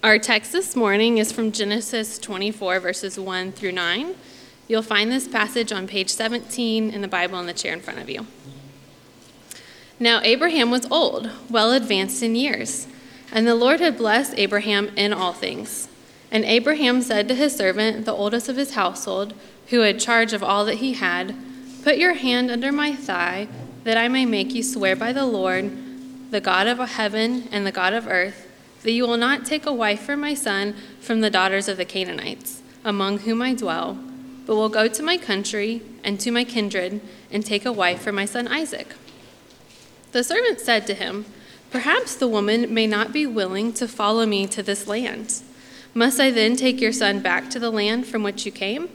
Our text this morning is from Genesis 24, verses 1 through 9. You'll find this passage on page 17 in the Bible in the chair in front of you. Now, Abraham was old, well advanced in years, and the Lord had blessed Abraham in all things. And Abraham said to his servant, the oldest of his household, who had charge of all that he had, Put your hand under my thigh, that I may make you swear by the Lord, the God of heaven and the God of earth, that you will not take a wife for my son from the daughters of the Canaanites, among whom I dwell, but will go to my country and to my kindred and take a wife for my son Isaac. The servant said to him, Perhaps the woman may not be willing to follow me to this land. Must I then take your son back to the land from which you came?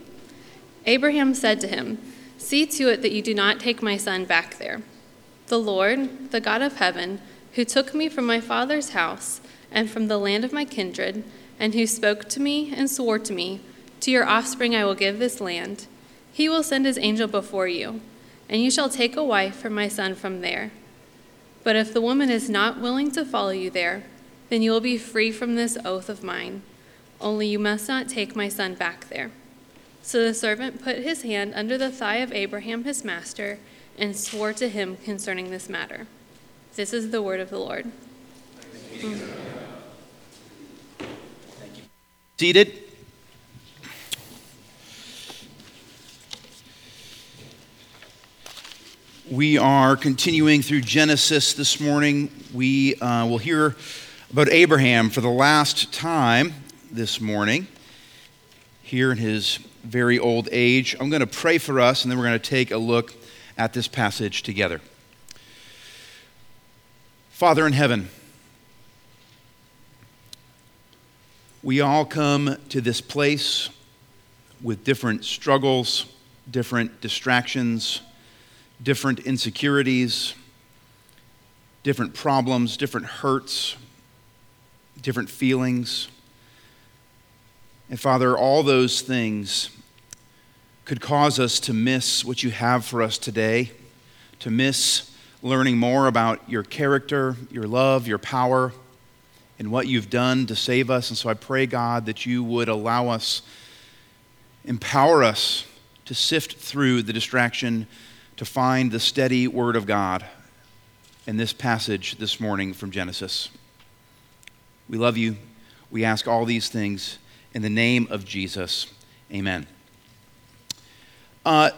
Abraham said to him, See to it that you do not take my son back there. The Lord, the God of heaven, who took me from my father's house and from the land of my kindred, and who spoke to me and swore to me, To your offspring I will give this land, he will send his angel before you, and you shall take a wife for my son from there. But if the woman is not willing to follow you there, then you will be free from this oath of mine. Only you must not take my son back there. So the servant put his hand under the thigh of Abraham his master and swore to him concerning this matter. This is the word of the Lord. Seated. We are continuing through Genesis this morning. We uh, will hear about Abraham for the last time this morning, here in his very old age. I'm going to pray for us, and then we're going to take a look at this passage together. Father in heaven, we all come to this place with different struggles, different distractions different insecurities, different problems, different hurts, different feelings. And Father, all those things could cause us to miss what you have for us today, to miss learning more about your character, your love, your power, and what you've done to save us. And so I pray, God, that you would allow us, empower us to sift through the distraction to find the steady Word of God in this passage this morning from Genesis. We love you. We ask all these things in the name of Jesus. Amen. Uh,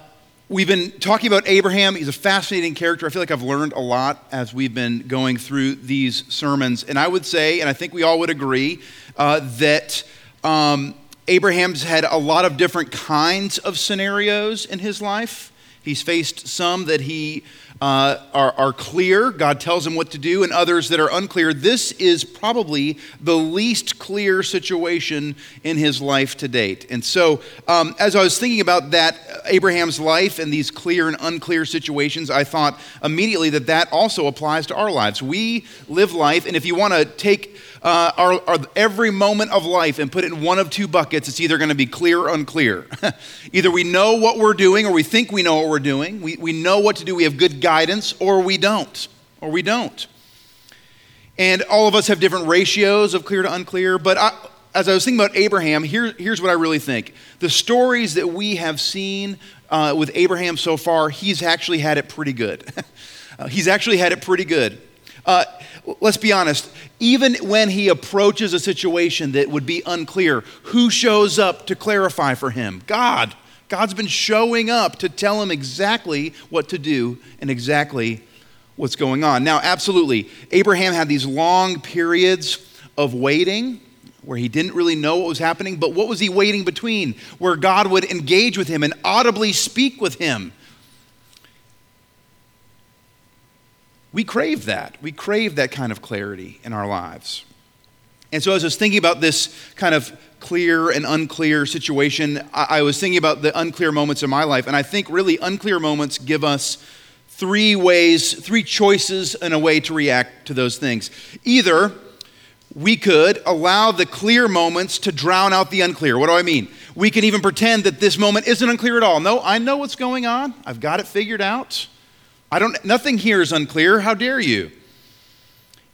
we've been talking about Abraham. He's a fascinating character. I feel like I've learned a lot as we've been going through these sermons. And I would say, and I think we all would agree, uh, that um, Abraham's had a lot of different kinds of scenarios in his life. He's faced some that he uh, are, are clear, God tells him what to do, and others that are unclear. This is probably the least clear situation in his life to date. And so, um, as I was thinking about that, Abraham's life and these clear and unclear situations, I thought immediately that that also applies to our lives. We live life, and if you want to take uh, our, our, every moment of life and put it in one of two buckets, it's either going to be clear or unclear. either we know what we're doing or we think we know what we're doing. We, we know what to do. We have good guidance or we don't. Or we don't. And all of us have different ratios of clear to unclear. But I, as I was thinking about Abraham, here, here's what I really think. The stories that we have seen uh, with Abraham so far, he's actually had it pretty good. uh, he's actually had it pretty good. Let's be honest, even when he approaches a situation that would be unclear, who shows up to clarify for him? God. God's been showing up to tell him exactly what to do and exactly what's going on. Now, absolutely, Abraham had these long periods of waiting where he didn't really know what was happening, but what was he waiting between? Where God would engage with him and audibly speak with him We crave that. We crave that kind of clarity in our lives. And so, as I was thinking about this kind of clear and unclear situation, I, I was thinking about the unclear moments in my life. And I think really unclear moments give us three ways, three choices and a way to react to those things. Either we could allow the clear moments to drown out the unclear. What do I mean? We can even pretend that this moment isn't unclear at all. No, I know what's going on. I've got it figured out. I don't, nothing here is unclear. How dare you?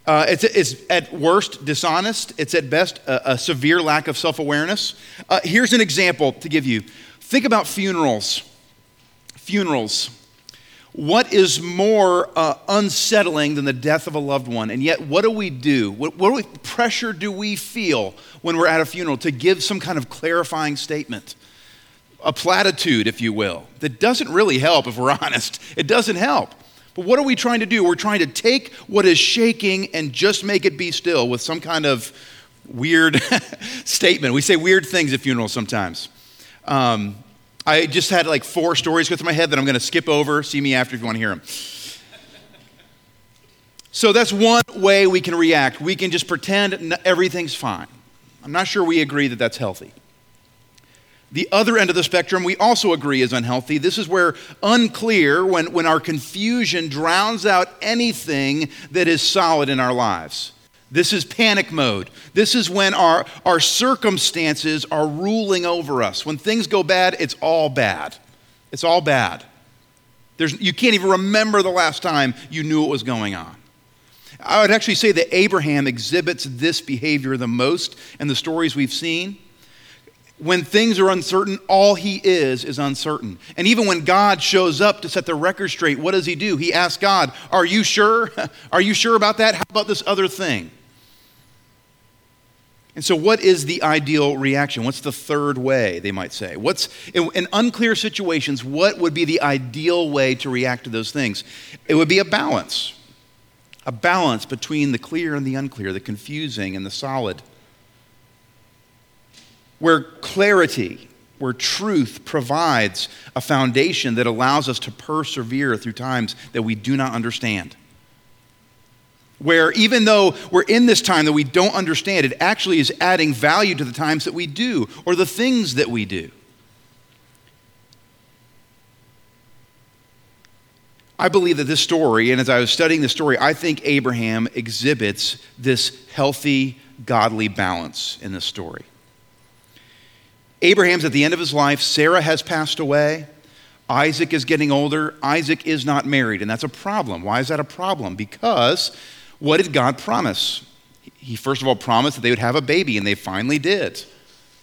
Uh, it's, it's at worst dishonest. It's at best a, a severe lack of self awareness. Uh, here's an example to give you think about funerals. Funerals. What is more uh, unsettling than the death of a loved one? And yet, what do we do? What, what do we, pressure do we feel when we're at a funeral to give some kind of clarifying statement? A platitude, if you will, that doesn't really help if we're honest. It doesn't help. But what are we trying to do? We're trying to take what is shaking and just make it be still with some kind of weird statement. We say weird things at funerals sometimes. Um, I just had like four stories go through my head that I'm going to skip over. See me after if you want to hear them. So that's one way we can react. We can just pretend everything's fine. I'm not sure we agree that that's healthy. The other end of the spectrum, we also agree is unhealthy. This is where unclear, when, when our confusion drowns out anything that is solid in our lives. This is panic mode. This is when our, our circumstances are ruling over us. When things go bad, it's all bad. It's all bad. There's, you can't even remember the last time you knew what was going on. I would actually say that Abraham exhibits this behavior the most in the stories we've seen when things are uncertain, all he is is uncertain. And even when God shows up to set the record straight, what does he do? He asks God, Are you sure? Are you sure about that? How about this other thing? And so, what is the ideal reaction? What's the third way, they might say? What's, in, in, unclear situations, what would be the ideal way to react to those things? It would be a balance. A balance between the clear and the unclear, the confusing and the solid where clarity, where truth provides a foundation that allows us to persevere through times that we do not understand. Where even though we're in this time that we don't understand, it actually is adding value to the times that we do or the things that we do. I believe that this story, and as I was studying the story, I think Abraham exhibits this healthy, godly balance in this story. Abraham's at the end of his life. Sarah has passed away. Isaac is getting older. Isaac is not married, and that's a problem. Why is that a problem? Because what did God promise? He first of all promised that they would have a baby, and they finally did.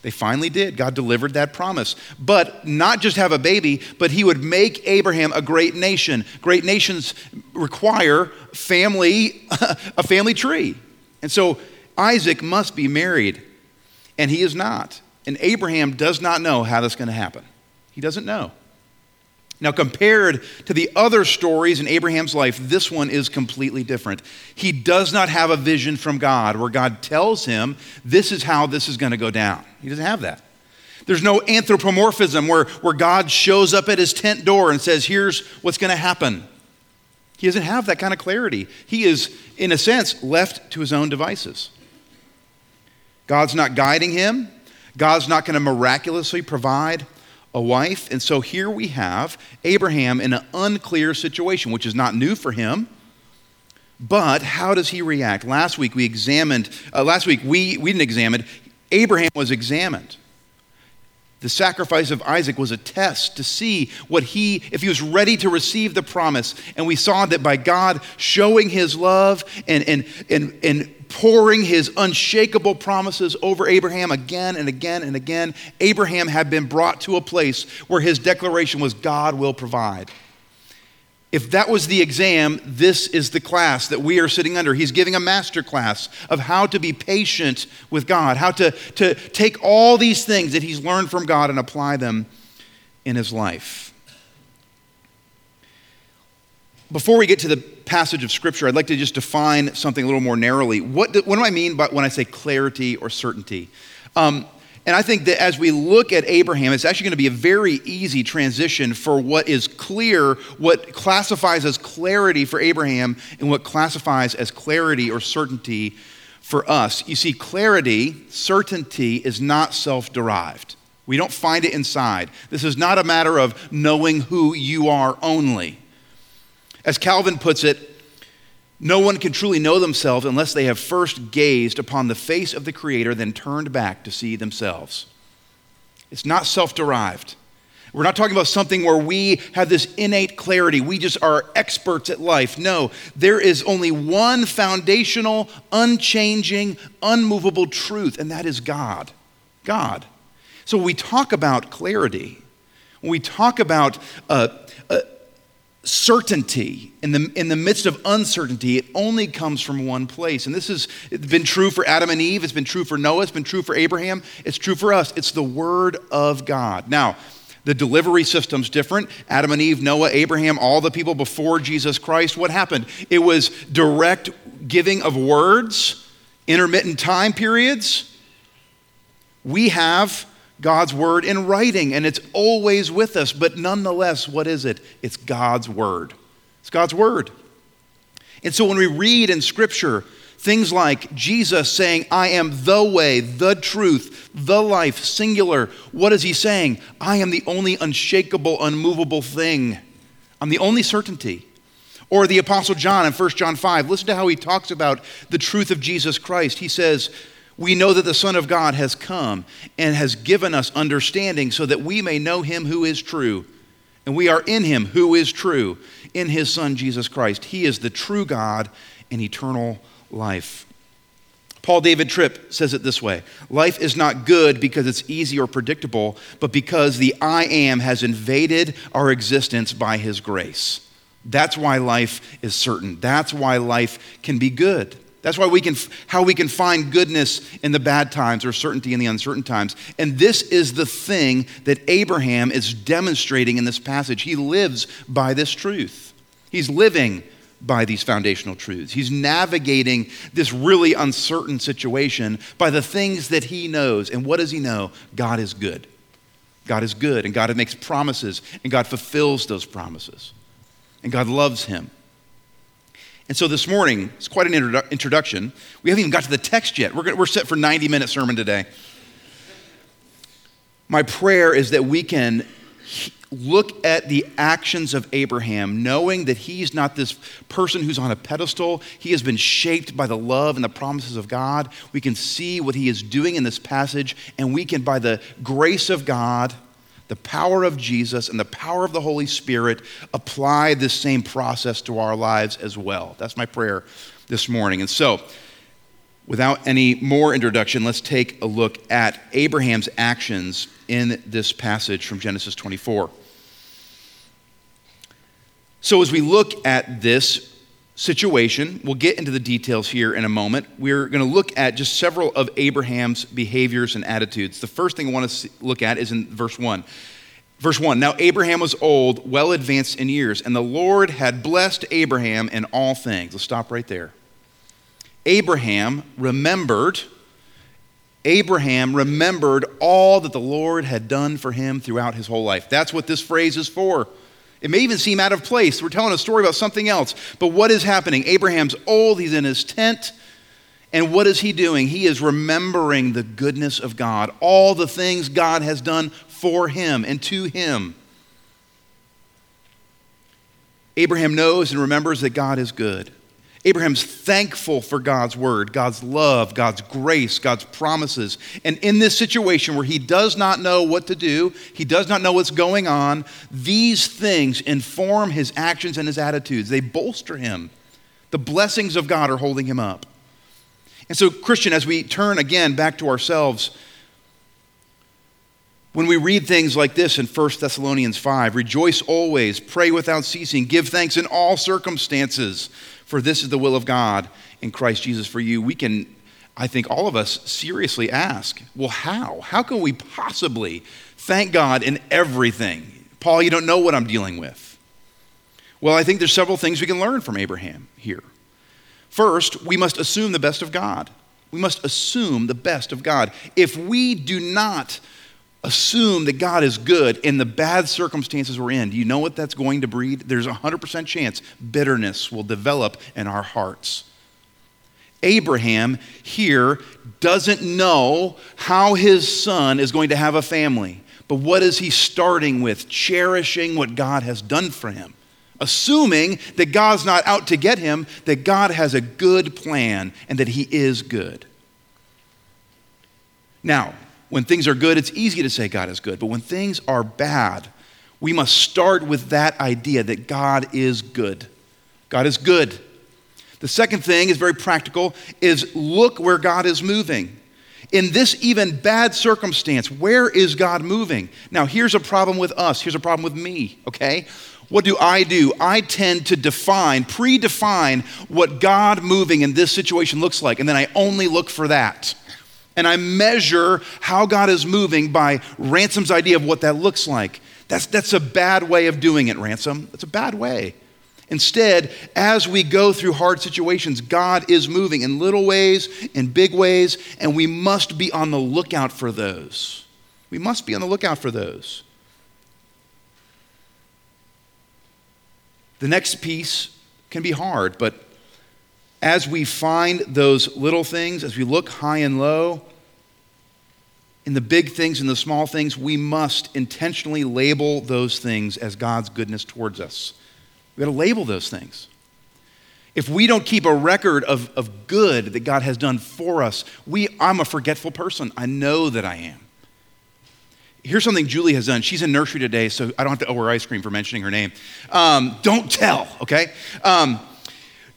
They finally did. God delivered that promise. But not just have a baby, but he would make Abraham a great nation. Great nations require family, a family tree. And so Isaac must be married, and he is not. And Abraham does not know how that's going to happen. He doesn't know. Now, compared to the other stories in Abraham's life, this one is completely different. He does not have a vision from God where God tells him, this is how this is going to go down. He doesn't have that. There's no anthropomorphism where, where God shows up at his tent door and says, here's what's going to happen. He doesn't have that kind of clarity. He is, in a sense, left to his own devices. God's not guiding him, God's not going to miraculously provide a wife. And so here we have Abraham in an unclear situation, which is not new for him. But how does he react? Last week we examined, uh, last week we, we didn't examine, Abraham was examined. The sacrifice of Isaac was a test to see what he, if he was ready to receive the promise. And we saw that by God showing his love and, and, and, and pouring his unshakable promises over Abraham again and again and again, Abraham had been brought to a place where his declaration was, God will provide. If that was the exam, this is the class that we are sitting under. He's giving a master class of how to be patient with God, how to, to take all these things that he's learned from God and apply them in his life. Before we get to the passage of Scripture, I'd like to just define something a little more narrowly. What do, what do I mean by when I say clarity or certainty? Um, and I think that as we look at Abraham, it's actually going to be a very easy transition for what is clear, what classifies as clarity for Abraham, and what classifies as clarity or certainty for us. You see, clarity, certainty is not self derived. We don't find it inside. This is not a matter of knowing who you are only. As Calvin puts it, no one can truly know themselves unless they have first gazed upon the face of the Creator, then turned back to see themselves. It's not self derived. We're not talking about something where we have this innate clarity. We just are experts at life. No, there is only one foundational, unchanging, unmovable truth, and that is God. God. So when we talk about clarity, when we talk about uh, certainty in the, in the midst of uncertainty, it only comes from one place. And this has been true for Adam and Eve, it's been true for Noah, it's been true for Abraham, it's true for us. It's the Word of God. Now, the delivery system's different. Adam and Eve, Noah, Abraham, all the people before Jesus Christ. What happened? It was direct giving of words, intermittent time periods. We have God's word in writing, and it's always with us. But nonetheless, what is it? It's God's word. It's God's word. And so when we read in Scripture things like Jesus saying, I am the way, the truth, the life, singular, what is he saying? I am the only unshakable, unmovable thing. I'm the only certainty. Or the Apostle John in 1 John 5, listen to how he talks about the truth of Jesus Christ. He says, we know that the Son of God has come and has given us understanding so that we may know him who is true. And we are in him who is true, in his Son, Jesus Christ. He is the true God and eternal life. Paul David Tripp says it this way Life is not good because it's easy or predictable, but because the I am has invaded our existence by his grace. That's why life is certain. That's why life can be good. That's why we can, how we can find goodness in the bad times or certainty in the uncertain times. And this is the thing that Abraham is demonstrating in this passage. He lives by this truth. He's living by these foundational truths. He's navigating this really uncertain situation by the things that he knows. And what does he know? God is good. God is good, and God makes promises, and God fulfills those promises. And God loves him. And so this morning, it's quite an introdu- introduction. We haven't even got to the text yet. We're, gonna, we're set for 90 minute sermon today. My prayer is that we can look at the actions of Abraham, knowing that he's not this person who's on a pedestal. He has been shaped by the love and the promises of God. We can see what he is doing in this passage, and we can, by the grace of God, the power of Jesus and the power of the Holy Spirit apply this same process to our lives as well. That's my prayer this morning. And so, without any more introduction, let's take a look at Abraham's actions in this passage from Genesis 24. So, as we look at this situation. We'll get into the details here in a moment. We're going to look at just several of Abraham's behaviors and attitudes. The first thing I want to look at is in verse 1. Verse 1 Now Abraham was old, well advanced in years, and the Lord had blessed Abraham in all things. Let's stop right there. Abraham remembered. Abraham remembered all that the Lord had done for him throughout his whole life. That's what this phrase is for. It may even seem out of place. We're telling a story about something else. But what is happening? Abraham's old, he's in his tent. And what is he doing? He is remembering the goodness of God, all the things God has done for him and to him. Abraham knows and remembers that God is good. Abraham's thankful for God's word, God's love, God's grace, God's promises. And in this situation where he does not know what to do, he does not know what's going on, these things inform his actions and his attitudes. They bolster him. The blessings of God are holding him up. And so, Christian, as we turn again back to ourselves, when we read things like this in 1 Thessalonians 5, rejoice always, pray without ceasing, give thanks in all circumstances for this is the will of God in Christ Jesus for you, we can, I think, all of us seriously ask, well, how? How can we possibly thank God in everything? Paul, you don't know what I'm dealing with. Well, I think there's several things we can learn from Abraham here. First, we must assume the best of God. We must assume the best of God. If we do not assume that God is good in the bad circumstances we're in, do you know what that's going to breed? There's a 100% chance bitterness will develop in our hearts. Abraham here doesn't know how his son is going to have a family. But what is he starting with? Cherishing what God has done for him. Assuming that God's not out to get him, that God has a good plan and that he is good. Now, when things are good, it's easy to say God is good. But when things are bad, We must start with that idea that God is good. God is good. The second thing is very practical is look where God is moving. In this even bad circumstance, where is God moving? Now, here's a problem with us. Here's a problem with me, okay? What do I do? I tend to define, predefine what God moving in this situation looks like, and then I only look for that. And I measure how God is moving by Ransom's idea of what that looks like. That's, that's a bad way of doing it, Ransom. That's a bad way. Instead, as we go through hard situations, God is moving in little ways, in big ways, and we must be on the lookout for those. We must be on the lookout for those. The next piece can be hard, but as we find those little things, as we look high and low, in the big things and the small things, we must intentionally label those things as God's goodness towards us. We've got to label those things. If we don't keep a record of, of good that God has done for us, we, I'm a forgetful person. I know that I am. Here's something Julie has done. She's in nursery today, so I don't have to owe her ice cream for mentioning her name. Um, don't tell, okay? Um,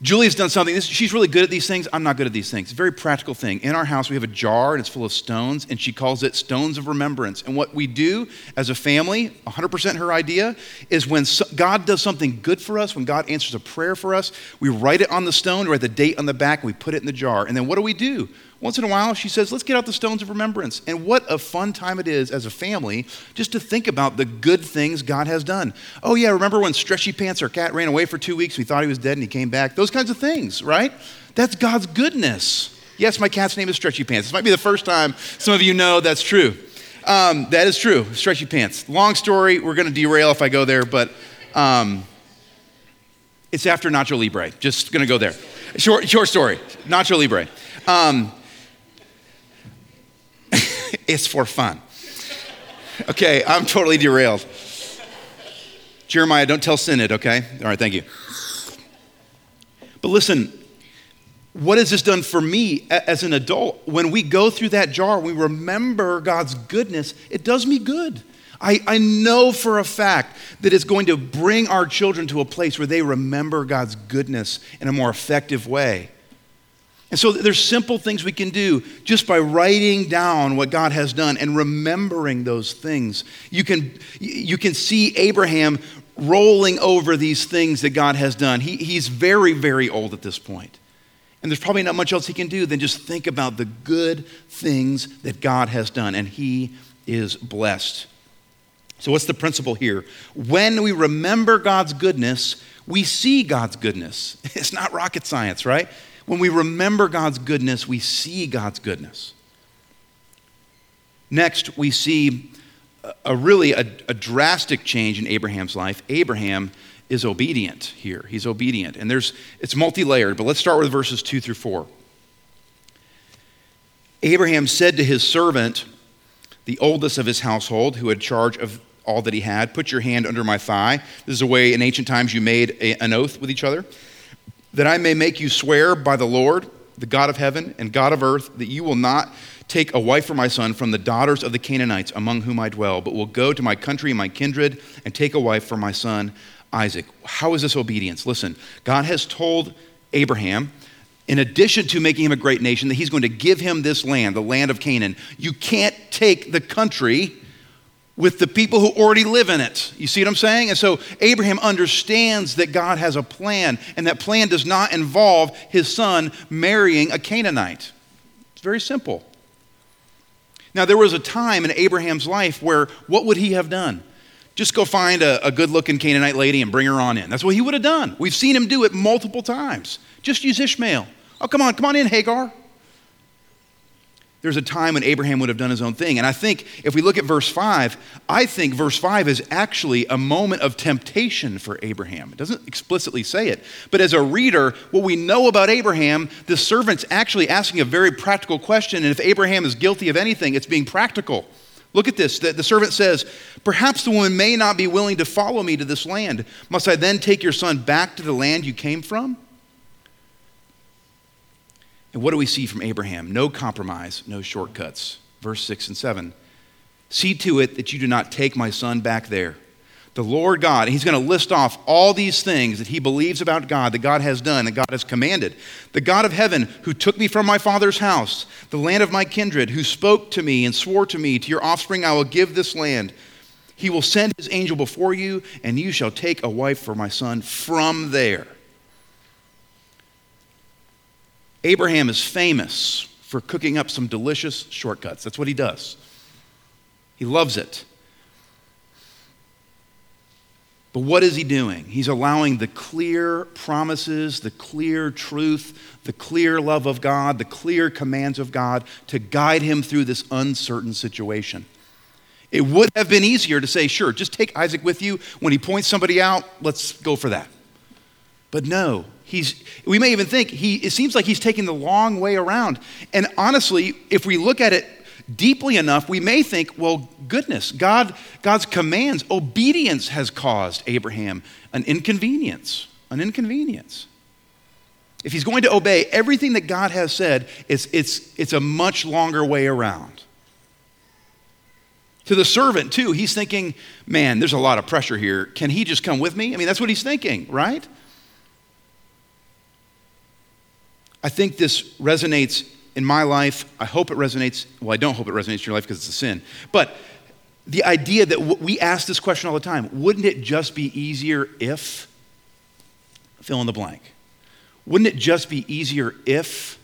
Julie's done something. This, she's really good at these things. I'm not good at these things. It's a very practical thing. In our house, we have a jar and it's full of stones, and she calls it stones of remembrance. And what we do as a family, 100% her idea, is when so, God does something good for us, when God answers a prayer for us, we write it on the stone, write the date on the back, and we put it in the jar. And then what do we do? Once in a while, she says, Let's get out the stones of remembrance. And what a fun time it is as a family just to think about the good things God has done. Oh, yeah, remember when Stretchy Pants, our cat, ran away for two weeks? We thought he was dead and he came back. Those kinds of things, right? That's God's goodness. Yes, my cat's name is Stretchy Pants. This might be the first time some of you know that's true. Um, that is true, Stretchy Pants. Long story, we're going to derail if I go there, but um, it's after Nacho Libre. Just going to go there. Short, short story Nacho Libre. Um, it's for fun. Okay, I'm totally derailed. Jeremiah, don't tell Synod, okay? All right, thank you. But listen, what has this done for me as an adult? When we go through that jar, we remember God's goodness, it does me good. I, I know for a fact that it's going to bring our children to a place where they remember God's goodness in a more effective way. And so there's simple things we can do just by writing down what God has done and remembering those things. You can, you can see Abraham rolling over these things that God has done. He, he's very, very old at this point. And there's probably not much else he can do than just think about the good things that God has done, and he is blessed. So, what's the principle here? When we remember God's goodness, we see God's goodness. It's not rocket science, right? When we remember God's goodness, we see God's goodness. Next, we see a really a, a drastic change in Abraham's life. Abraham is obedient here. He's obedient. And there's it's multi-layered, but let's start with verses 2 through 4. Abraham said to his servant, the oldest of his household, who had charge of all that he had, Put your hand under my thigh. This is a way in ancient times you made a, an oath with each other that I may make you swear by the Lord, the God of heaven and God of earth, that you will not take a wife for my son from the daughters of the Canaanites among whom I dwell, but will go to my country and my kindred and take a wife for my son Isaac. How is this obedience? Listen, God has told Abraham, in addition to making him a great nation, that he's going to give him this land, the land of Canaan. You can't take the country with the people who already live in it. You see what I'm saying? And so Abraham understands that God has a plan, and that plan does not involve his son marrying a Canaanite. It's very simple. Now, there was a time in Abraham's life where what would he have done? Just go find a, a good looking Canaanite lady and bring her on in. That's what he would have done. We've seen him do it multiple times. Just use Ishmael. Oh, come on, come on in, Hagar there's a time when Abraham would have done his own thing. And I think if we look at verse 5, I think verse 5 is actually a moment of temptation for Abraham. It doesn't explicitly say it. But as a reader, what we know about Abraham, the servant's actually asking a very practical question. And if Abraham is guilty of anything, it's being practical. Look at this. The, the servant says, Perhaps the woman may not be willing to follow me to this land. Must I then take your son back to the land you came from? And what do we see from Abraham? No compromise, no shortcuts. Verse 6 and 7. See to it that you do not take my son back there. the Lord God. He's going to list off all these things that he believes about God, that God has done, that God has commanded. The God of heaven, who took me from my father's house, the land of my kindred, who spoke to me and swore to me, To your offspring I will give this land. He will send his angel before you, and you shall take a wife for my son from there. Abraham is famous for cooking up some delicious shortcuts. That's what he does. He loves it. But what is he doing? He's allowing the clear promises, the clear truth, the clear love of God, the clear commands of God to guide him through this uncertain situation. It would have been easier to say, sure, just take Isaac with you. When he points somebody out, let's go for that. But no, he's, we may even think he, it seems like he's taking the long way around. And honestly, if we look at it deeply enough, we may think, well, goodness, God, God's commands, obedience has caused Abraham an inconvenience, an inconvenience. If he's going to obey everything that God has said, it's, it's, it's a much longer way around. To the servant, too, he's thinking, man, there's a lot of pressure here. Can he just come with me? I mean, that's what he's thinking, right? I think this resonates in my life. I hope it resonates. Well, I don't hope it resonates in your life because it's a sin. But the idea that w- we ask this question all the time wouldn't it just be easier if? Fill in the blank. Wouldn't it just be easier if?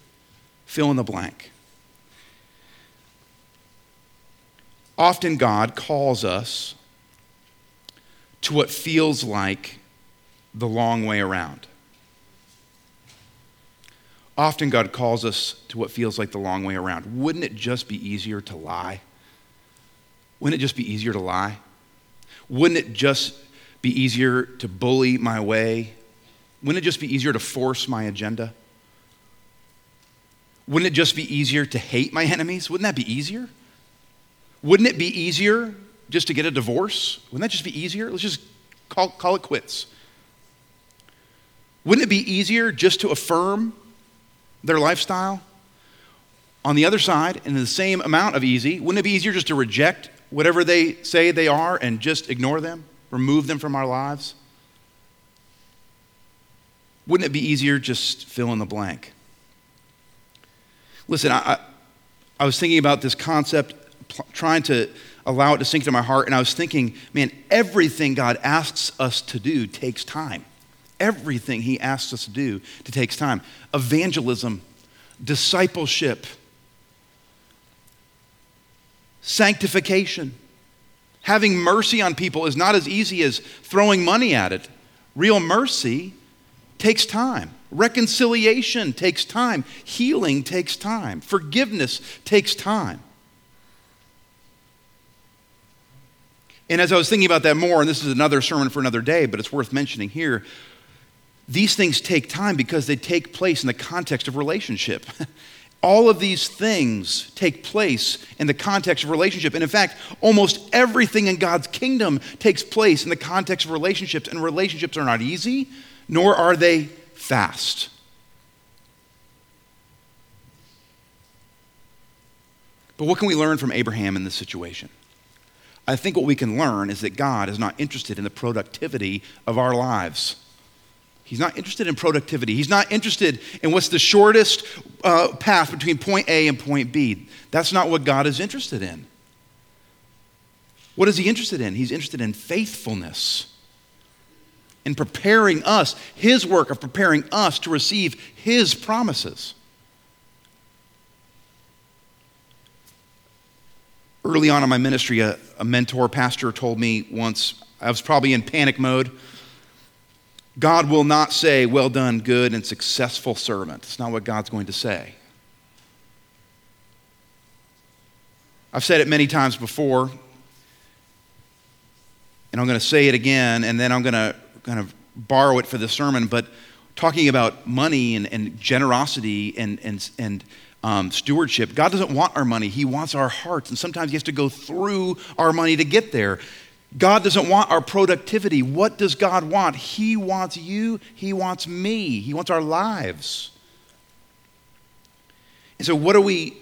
Fill in the blank. Often God calls us to what feels like the long way around. Often God calls us to what feels like the long way around. Wouldn't it just be easier to lie? Wouldn't it just be easier to lie? Wouldn't it just be easier to bully my way? Wouldn't it just be easier to force my agenda? Wouldn't it just be easier to hate my enemies? Wouldn't that be easier? Wouldn't it be easier just to get a divorce? Wouldn't that just be easier? Let's just call, call it quits. Wouldn't it be easier just to affirm their lifestyle? On the other side, in the same amount of easy, wouldn't it be easier just to reject whatever they say they are and just ignore them, remove them from our lives? Wouldn't it be easier just fill in the blank? Listen, I, I was thinking about this concept, trying to allow it to sink into my heart, and I was thinking, man, everything God asks us to do takes time. Everything He asks us to do to takes time. Evangelism, discipleship, sanctification. Having mercy on people is not as easy as throwing money at it. Real mercy takes time. Reconciliation takes time. Healing takes time. Forgiveness takes time. And as I was thinking about that more, and this is another sermon for another day, but it's worth mentioning here, these things take time because they take place in the context of relationship. All of these things take place in the context of relationship. And in fact, almost everything in God's kingdom takes place in the context of relationships. And relationships are not easy, nor are they fast. But what can we learn from Abraham in this situation? I think what we can learn is that God is not interested in the productivity of our lives. He's not interested in productivity. He's not interested in what's the shortest uh, path between point A and point B. That's not what God is interested in. What is He interested in? He's interested in faithfulness, in preparing us, His work of preparing us to receive His promises. Early on in my ministry, a, a mentor pastor told me once, I was probably in panic mode. God will not say, Well done, good and successful servant. It's not what God's going to say. I've said it many times before, and I'm going to say it again, and then I'm going to kind of borrow it for the sermon, but talking about money and, and generosity and, and, and um, stewardship, God doesn't want our money. He wants our hearts, and sometimes He has to go through our money to get there. God doesn't want our productivity. What does God want? He wants you, He wants me, He wants our lives. And so, what are we,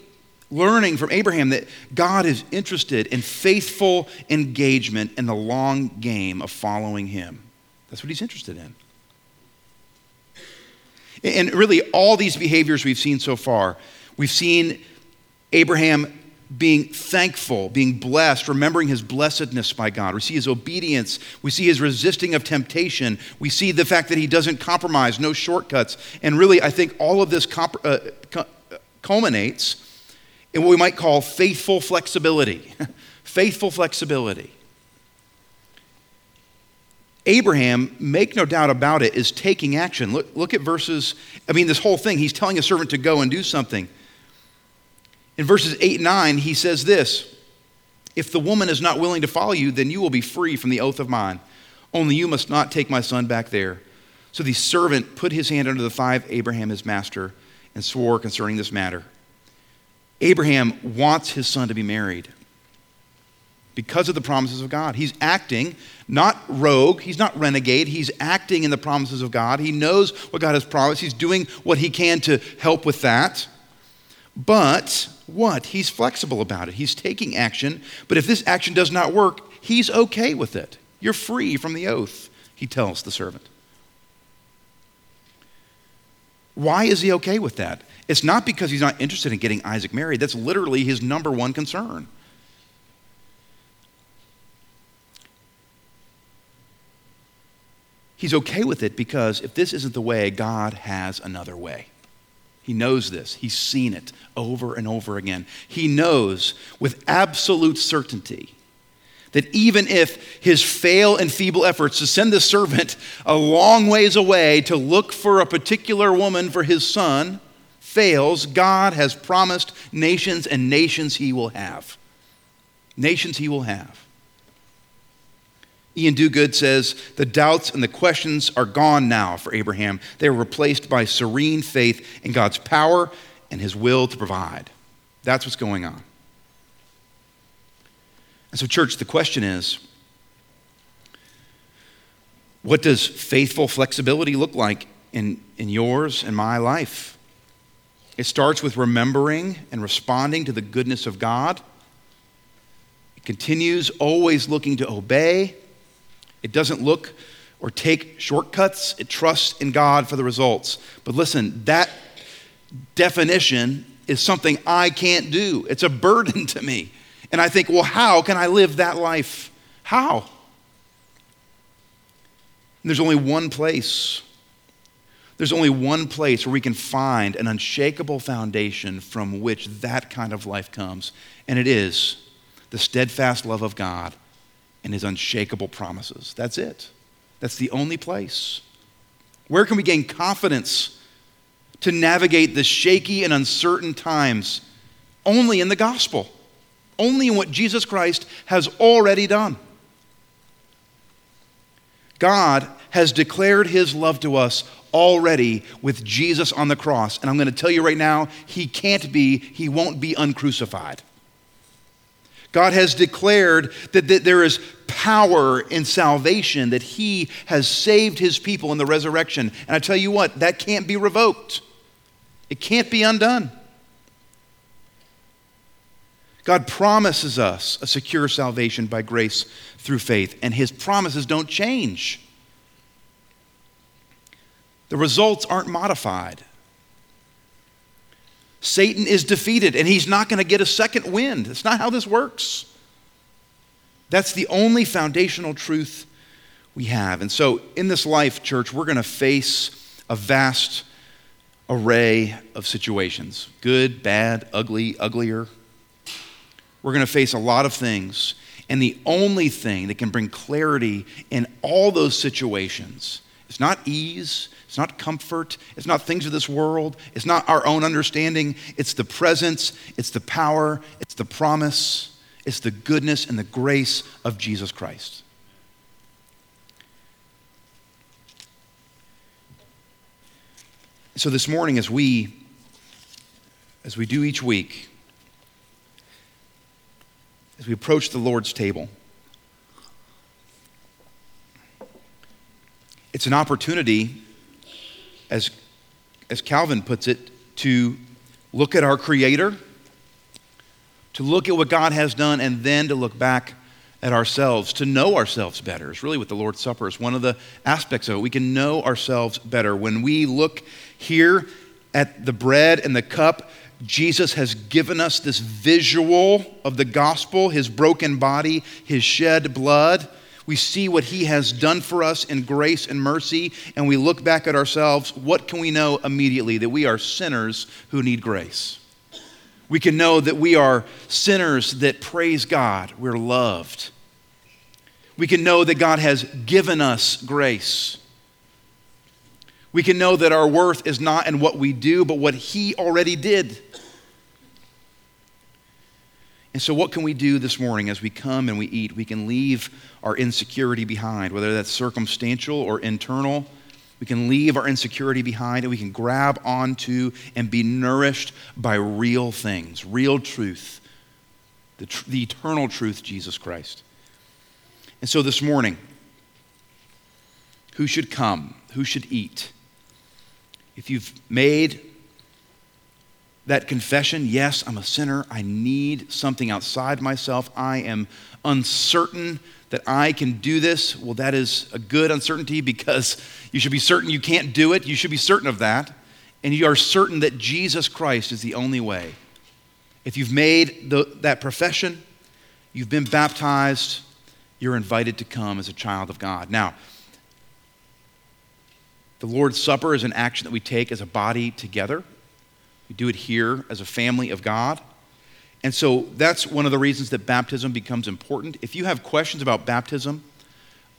learning from Abraham that God is interested in faithful engagement in the long game of following him. That's what he's interested in. And really, all these behaviors we've seen so far, we've seen Abraham being thankful, being blessed, remembering his blessedness by God. We see his obedience. We see his resisting of temptation. We see the fact that he doesn't compromise, no shortcuts. And really, I think all of this comp- uh, culminates in what we might call faithful flexibility. faithful flexibility. Abraham, make no doubt about it, is taking action. Look, look at verses, I mean, this whole thing. He's telling a servant to go and do something. In verses 8 and 9, he says this If the woman is not willing to follow you, then you will be free from the oath of mine. Only you must not take my son back there. So the servant put his hand under the thigh of Abraham, his master, and swore concerning this matter. Abraham wants his son to be married because of the promises of God. He's acting not rogue, he's not renegade, he's acting in the promises of God. He knows what God has promised, he's doing what he can to help with that. But what? He's flexible about it. He's taking action, but if this action does not work, he's okay with it. You're free from the oath, he tells the servant. Why is he okay with that? It's not because he's not interested in getting Isaac married. That's literally his number one concern. He's okay with it because if this isn't the way, God has another way. He knows this. He's seen it over and over again. He knows with absolute certainty that even if his fail and feeble efforts to send the servant a long ways away to look for a particular woman for his son fails, God has promised nations and nations he will have. Nations he will have. Iain Duguid says the doubts and the questions are gone now for Abraham. They are replaced by serene faith in God's power and his will to provide. That's what's going on. And so, church, the question is what does faithful flexibility look like in, in yours and my life? It starts with remembering and responding to the goodness of God. It continues always looking to obey it doesn't look or take shortcuts, it trusts in God for the results. But listen, that definition is something I can't do. It's a burden to me. And I think, well, how can I live that life? How? And there's only one place. There's only one place where we can find an unshakable foundation from which that kind of life comes, and it is the steadfast love of God and his unshakable promises. That's it. That's the only place. Where can we gain confidence to navigate the shaky and uncertain times? Only in the gospel, only in what Jesus Christ has already done. God has declared his love to us already with Jesus on the cross. And I'm going to tell you right now, he can't be, he won't be uncrucified. God has declared that, that there is power in salvation, that He has saved His people in the resurrection. And I tell you what, that can't be revoked, it can't be undone. God promises us a secure salvation by grace through faith, and His promises don't change. The results aren't modified. Satan is defeated and he's not going to get a second wind. That's not how this works. That's the only foundational truth we have. And so, in this life, church, we're going to face a vast array of situations good, bad, ugly, uglier. We're going to face a lot of things. And the only thing that can bring clarity in all those situations is not ease, it's not comfort. It's not things of this world. It's not our own understanding. It's the presence, it's the power, it's the promise, it's the goodness and the grace of Jesus Christ. So this morning as we as we do each week as we approach the Lord's table it's an opportunity as, as Calvin puts it, to look at our Creator to look at what God has done and then to look back at ourselves, to know ourselves better, It's really what the Lord's Supper is. One of the aspects of it. We can know ourselves better. When we look here at the bread and the cup, Jesus has given us this visual of the gospel, his broken body, his shed blood. We see what he has done for us in grace and mercy, and we look back at ourselves. What can we know immediately? That we are sinners who need grace. We can know that we are sinners that praise God. We're loved. We can know that God has given us grace. We can know that our worth is not in what we do, but what He already did. And so, what can we do this morning as we come and we eat? We can leave our insecurity behind, whether that's circumstantial or internal. We can leave our insecurity behind and we can grab onto and be nourished by real things, real truth, the, tr- the eternal truth, Jesus Christ. And so, this morning, who should come? Who should eat? If you've made that confession, yes, I'm a sinner. I need something outside myself. I am uncertain that I can do this. Well, that is a good uncertainty because you should be certain you can't do it. You should be certain of that. And you are certain that Jesus Christ is the only way. If you've made the, that profession, you've been baptized, you're invited to come as a child of God. Now, the Lord's Supper is an action that we take as a body together. We do it here as a family of God. And so that's one of the reasons that baptism becomes important. If you have questions about baptism,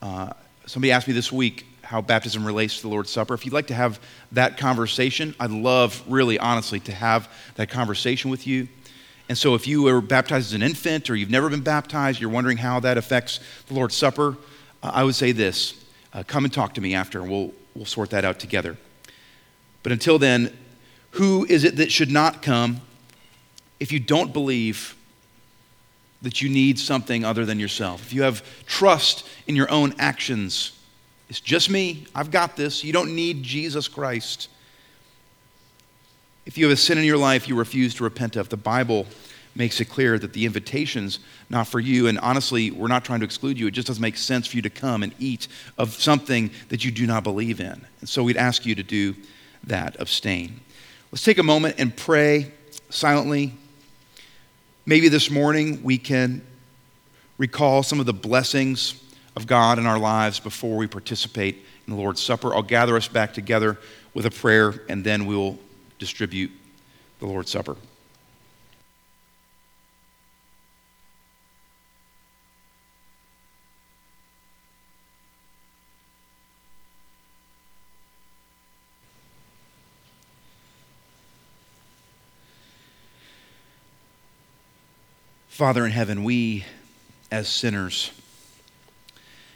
uh, somebody asked me this week how baptism relates to the Lord's Supper. If you'd like to have that conversation, I'd love, really honestly, to have that conversation with you. And so if you were baptized as an infant or you've never been baptized, you're wondering how that affects the Lord's Supper, uh, I would say this uh, come and talk to me after, and we'll, we'll sort that out together. But until then, who is it that should not come if you don't believe that you need something other than yourself? If you have trust in your own actions, it's just me, I've got this. You don't need Jesus Christ. If you have a sin in your life you refuse to repent of, the Bible makes it clear that the invitation's not for you. And honestly, we're not trying to exclude you. It just doesn't make sense for you to come and eat of something that you do not believe in. And so we'd ask you to do that, abstain. Let's take a moment and pray silently. Maybe this morning we can recall some of the blessings of God in our lives before we participate in the Lord's Supper. I'll gather us back together with a prayer and then we'll distribute the Lord's Supper. Father in heaven, we as sinners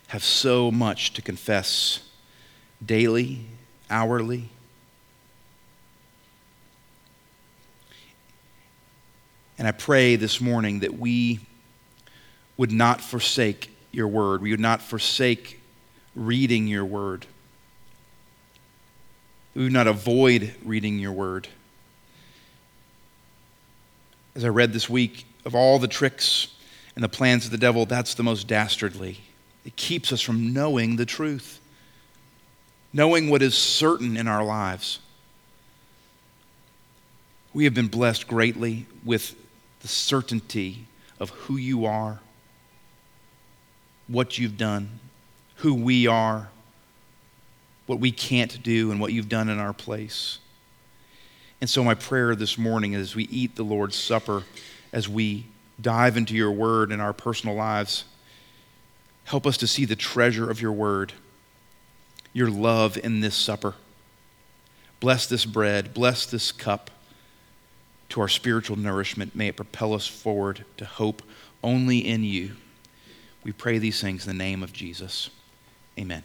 have so much to confess daily, hourly. And I pray this morning that we would not forsake your word. We would not forsake reading your word. We would not avoid reading your word. As I read this week, of all the tricks and the plans of the devil, that's the most dastardly. It keeps us from knowing the truth, knowing what is certain in our lives. We have been blessed greatly with the certainty of who you are, what you've done, who we are, what we can't do, and what you've done in our place. And so, my prayer this morning as we eat the Lord's Supper as we dive into your word in our personal lives. Help us to see the treasure of your word, your love in this supper. Bless this bread, bless this cup to our spiritual nourishment. May it propel us forward to hope only in you. We pray these things in the name of Jesus. Amen.